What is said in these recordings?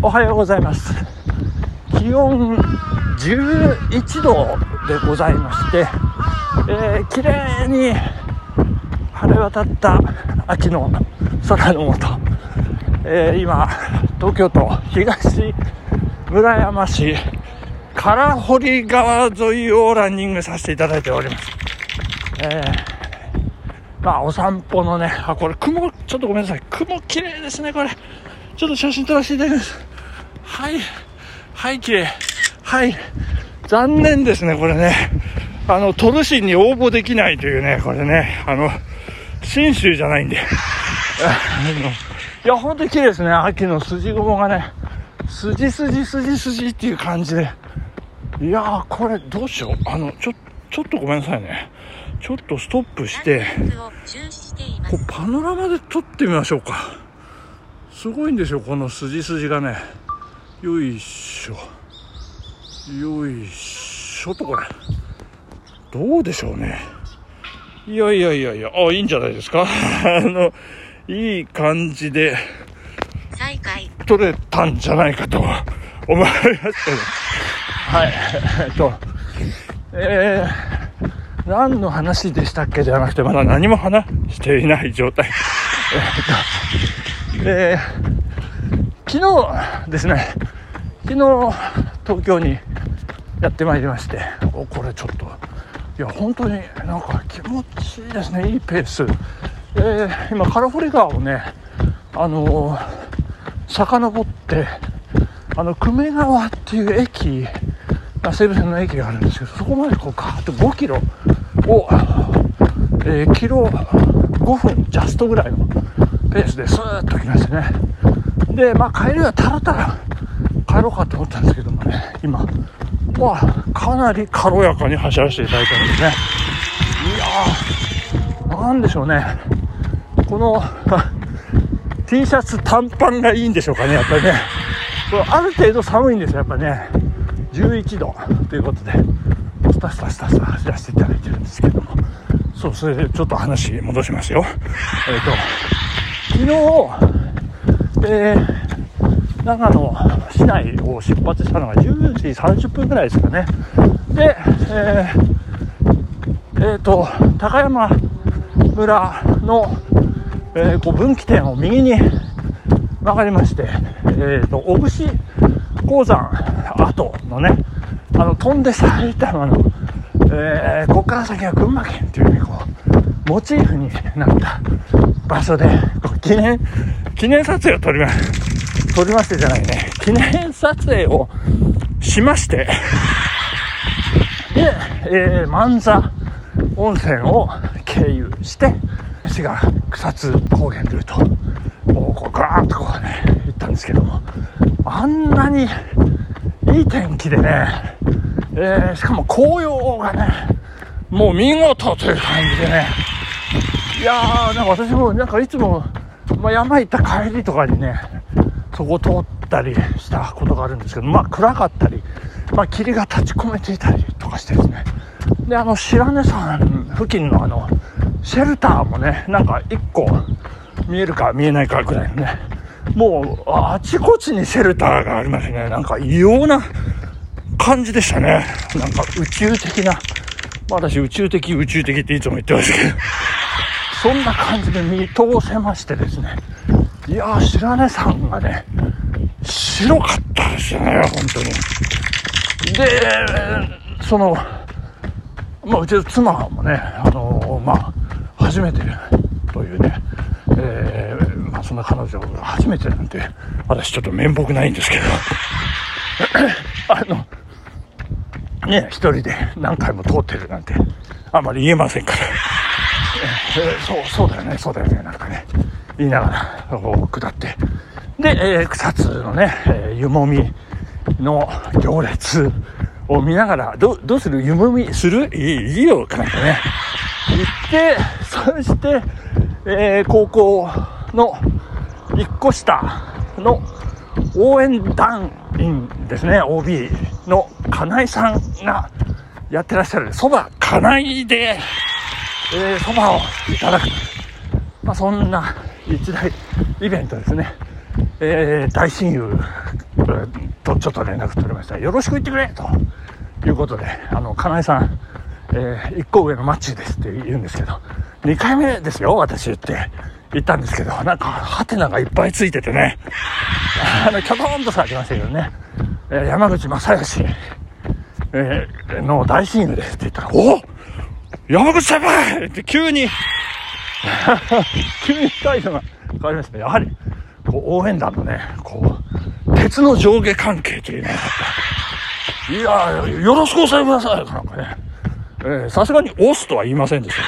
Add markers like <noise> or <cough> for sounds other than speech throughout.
おはようございます気温11度でございまして、えー、綺麗に晴れ渡った秋の空の下、えー、今東京都東村山市唐堀川沿いをランニングさせていただいております、えーまあ、お散歩のね、あ、これ雲、ちょっとごめんなさい。雲綺麗ですね、これ。ちょっと写真撮らせていただきます。はい。はい、綺麗。はい。残念ですね、これね。あの、トルシンに応募できないというね、これね。あの、信州じゃないんで。いや、ほんとに綺麗ですね。秋の筋雲がね。筋筋筋筋っていう感じで。いやー、これどうしよう。あの、ちょ、ちょっとごめんなさいね。ちょっとストップして、こうパノラマで撮ってみましょうか。すごいんですよ、この筋筋がね。よいしょ。よいしょと、これ。どうでしょうね。いやいやいやいや、あ、いいんじゃないですか。<laughs> あの、いい感じで、撮れたんじゃないかと思いますけど。はい。<laughs> えっと、えー、何の話でしたっけじゃなくて、まだ何も話していない状態。<laughs> えっと、で、昨日ですね、昨日東京にやってまいりまして、おこれちょっと、いや、本当になんか気持ちいいですね、いいペース。えー、今、カラフォリ川をね、あのー、遡って、あの、久米川っていう駅、西武線の駅があるんですけど、そこまでこうガーッと5キロを、えー、キロ5分ジャストぐらいのペースでスーッと来ましてね。で、まあ帰りはたらたら帰ろうかと思ったんですけどもね、今、まあかなり軽やかに走らせていただいてるんですね。いやー、なんでしょうね。この <laughs> T シャツ短パンがいいんでしょうかね、やっぱりね。これある程度寒いんですよ、やっぱね。11度ということで、スタスタスタスタ走らせていただいてるんですけども、そう、それでちょっと話戻しますよ。えっ、ー、と、昨日、えー、長野市内を出発したのが10時30分ぐらいですかね。で、えー、えー、と、高山村の、えー、こう分岐点を右に曲がりまして、えー、と、小串鉱山跡のね、あの、飛んで埼玉の、えー、ここから先は群馬県っていうね、こう、モチーフになった場所で、こう記念、記念撮影を撮ります、撮りましてじゃないね、記念撮影をしまして、で、えー、万座温泉を経由して、滋賀草津高原ルートをこうガーッとこうね、行ったんですけども、あんなにいい天気でね、えー、しかも紅葉がね、もう見事という感じでね、いやー、なんか私もなんかいつも、まあ、山行った帰りとかにね、そこ通ったりしたことがあるんですけど、まあ暗かったり、まあ霧が立ち込めていたりとかしてですね、で、あの白根山付近のあの、シェルターもね、なんか一個見えるか見えないかぐらいのね、もうあちこちにシェルターがありますね。なんか異様な感じでしたね。なんか宇宙的な、まあ、私宇宙的宇宙的っていつも言ってますけど、そんな感じで見通せましてですね。いやー、白根山がね、白かったですよね、本当に。で、その、まあ、うちの妻もね、あのー、まあ、初めてというね、えー、まあ、そんな彼女が初めてなんて、私ちょっと面目ないんですけど、<coughs> あの、ね、一人で何回も通ってるなんて、あまり言えませんから、<coughs> え、そう、そうだよね、そうだよね、なんかね、言いながら、こう、下って、で、えー、草津のね、えー、湯もみの行列を見ながら、どどうする？湯もみする？いいいいよ、かなんかね。行って、そして、えー、高校の一個下の応援団員ですね、OB の金井さんがやってらっしゃる。そば金井で、えー、そばをいただく。まあ、そんな一大イベントですね。えー、大親友とちょっと連絡取りました。よろしく言ってくれということであの金井さん、えー、1個上のマッチですって言うんですけど2回目ですよ私って言ったんですけどなんかハテナがいっぱいついててね。あのキョトンとされてましたけどね、えー、山口正義、えー、の大親友ですって言ったらお山口先輩って急に <laughs> 急に態度が変わりました。やはりこう応援団のねこう鉄の上下関係というねいやよろしくお伝えください。なんかね。えさすがに押すとは言いませんでした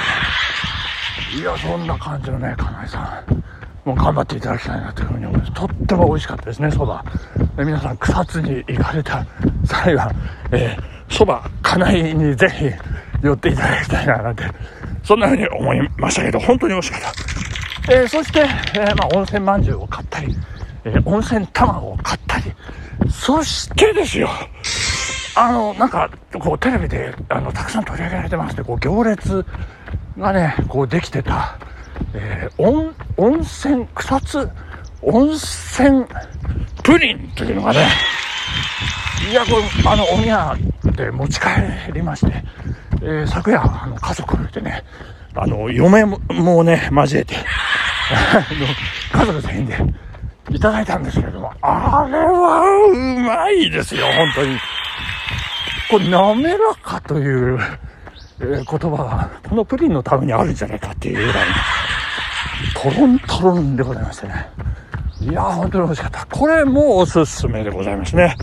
けど、ね、いやそんな感じのね金井さん。もう頑張っていただきたいなというふうに思います。とっても美味しかったですねそば。皆さん草津に行かれた際はそば、金井にぜひ寄っていただきたいななんて。そんなふうに思いましたけど本当に美味しかった。えー、そして、えー、まあ、温泉まんじゅうを買ったり、えー、温泉卵を買ったり、そしてですよ、あの、なんか、こう、テレビで、あの、たくさん取り上げられてまして、こう、行列がね、こう、できてた、えー、温、温泉、草津、温泉プリンというのがね、いや、これ、あの、お宮で持ち帰りまして、えー、昨夜、あの、家族でね、あの、嫁もね、交えて、家族全員でいただいたんですけれども、あれはうまいですよ、本当に。これ、滑らかという、えー、言葉が、このプリンのためにあるんじゃないかっていうぐらい、トロントロンでございましてね。いやー、本当に美味しかった。これもおすすめでございますね。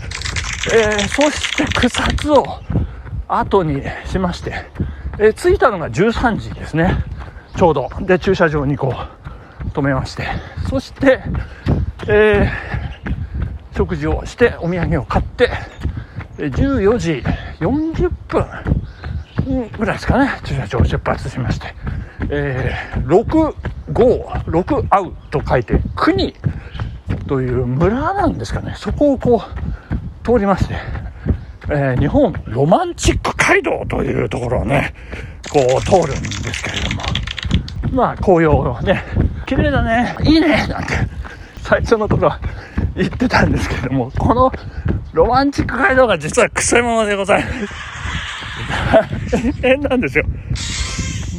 えー、そして草津を後にしまして、え、着いたのが13時ですね。ちょうど。で、駐車場にこう、止めまして。そして、えー、食事をしてお土産を買って、14時40分ぐらいですかね、駐車場を出発しまして、えー、6、5、6アウと書いて、国という村なんですかね、そこをこう、通りまして、えー、日本ロマンチック街道というところをね、こう通るんですけれども、まあ紅葉をね、綺麗だね、いいね、なんて最初の頃は言ってたんですけれども、このロマンチック街道が実は癖者でございます。大 <laughs> 変なんですよ。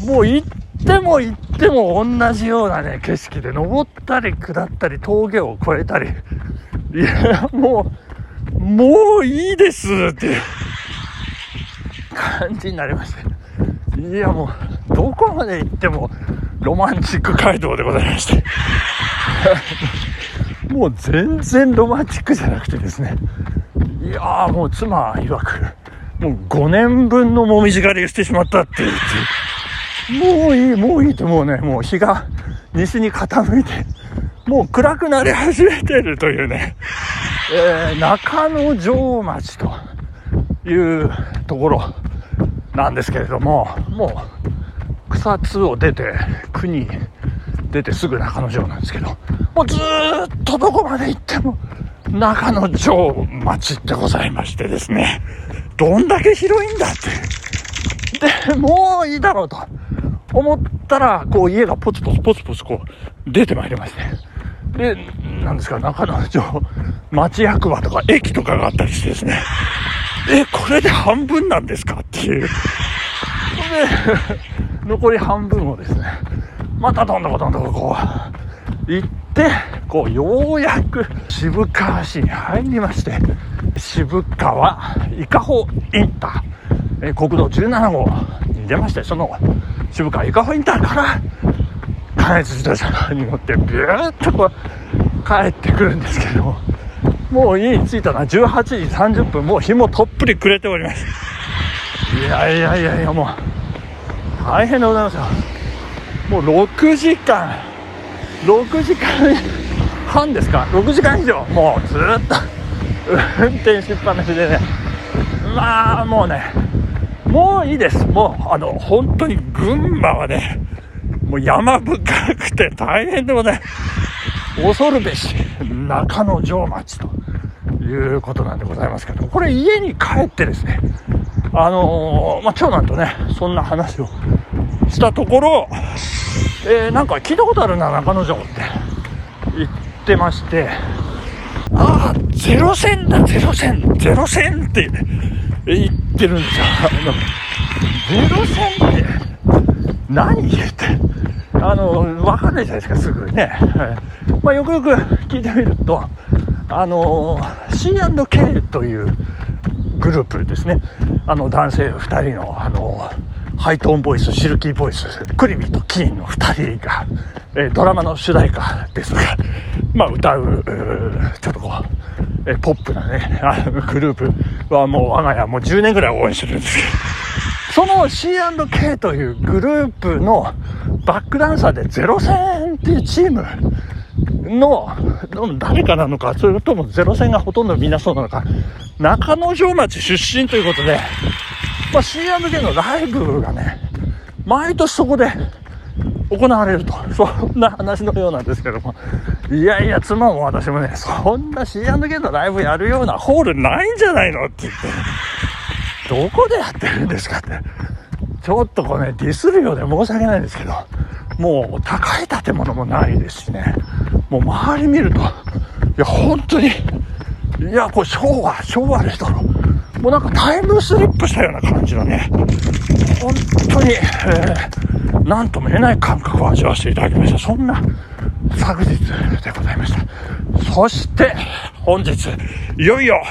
もう行っても行っても同じようなね、景色で登ったり下ったり峠を越えたり、いや、もう、もういいですっていう感じになりまして。いやもう、どこまで行ってもロマンチック街道でございまして。もう全然ロマンチックじゃなくてですね。いやーもう妻曰く、もう5年分のもみじ狩りをしてしまったって言って、もういい、もういいってもうね、もう日が西に傾いて、もう暗くなり始めてるというね。えー、中野城町というところなんですけれども、もう草津を出て、国出てすぐ中野城なんですけど、もうずっとどこまで行っても中野城町でございましてですね、どんだけ広いんだって。で、もういいだろうと思ったら、こう家がポツポツポツポツこう出てまいりまして、で、なんですか、中野城、<laughs> 町役場とか駅とかがあったりしてですね、え、これで半分なんですかっていう。で、<laughs> 残り半分をですね、またどんどこどんどここう、行って、こう、ようやく渋川市に入りまして、渋川伊香保インター、え国道17号に出まして、その渋川伊香保インターから、関越自動車に乗ってビューッとこう帰ってくるんですけどもう家に着いたのは18時30分もう日もとっぷり暮れております。いやいやいやいやもう大変でございますよ。もう6時間6時間半ですか？6時間以上。もうずっと運転しっぱなしでね。まあもうねもういいです。もうあの本当に群馬はねもう山深くて大変でございます。恐るべし中野城町ということなんでございますけど、これ家に帰ってですね、あのー、まあ、長男とね、そんな話をしたところ、えー、なんか聞いたことあるな、中野城って言ってまして、ああ、ゼロ戦だ、ゼロ戦、ゼロ戦って言ってるんですよ。ゼロ戦って何言って。あの、わかんないじゃないですか、すぐね。まあ、よくよく聞いてみると、あの、C&K というグループですね。あの、男性2人の、あの、ハイトーンボイス、シルキーボイス、クリビとキーンの2人が、えー、ドラマの主題歌ですが、まあ、歌う、ちょっとこう、えー、ポップなね、あのグループはもう我が家もう10年ぐらい応援してるんですけど、その C&K というグループのバックダンサーでゼロ戦っていうチームの、誰かなのか、それともゼロ戦がほとんどみんなそうなのか、中之条町出身ということで、まあ、C&K のライブがね、毎年そこで行われると、そんな話のようなんですけども、いやいや、妻も私もね、そんな C&K のライブやるようなホールないんじゃないのって言って、どこでやってるんですかって、ちょっとこうね、ディスるようで申し訳ないんですけど、もう高い建物もないですしね、もう周り見ると、いや、本当に、いや、これ昭和、昭和レトロ。もうなんかタイムスリップしたような感じのね、本当に、えー、なんとも言えない感覚を味わわせていただきました。そんな昨日でございました。そして、本日、いよいよ、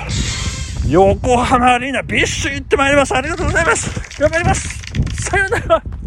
横浜アリーナビッシュ行ってまいります。ありがとうございます。頑張ります。さようなら。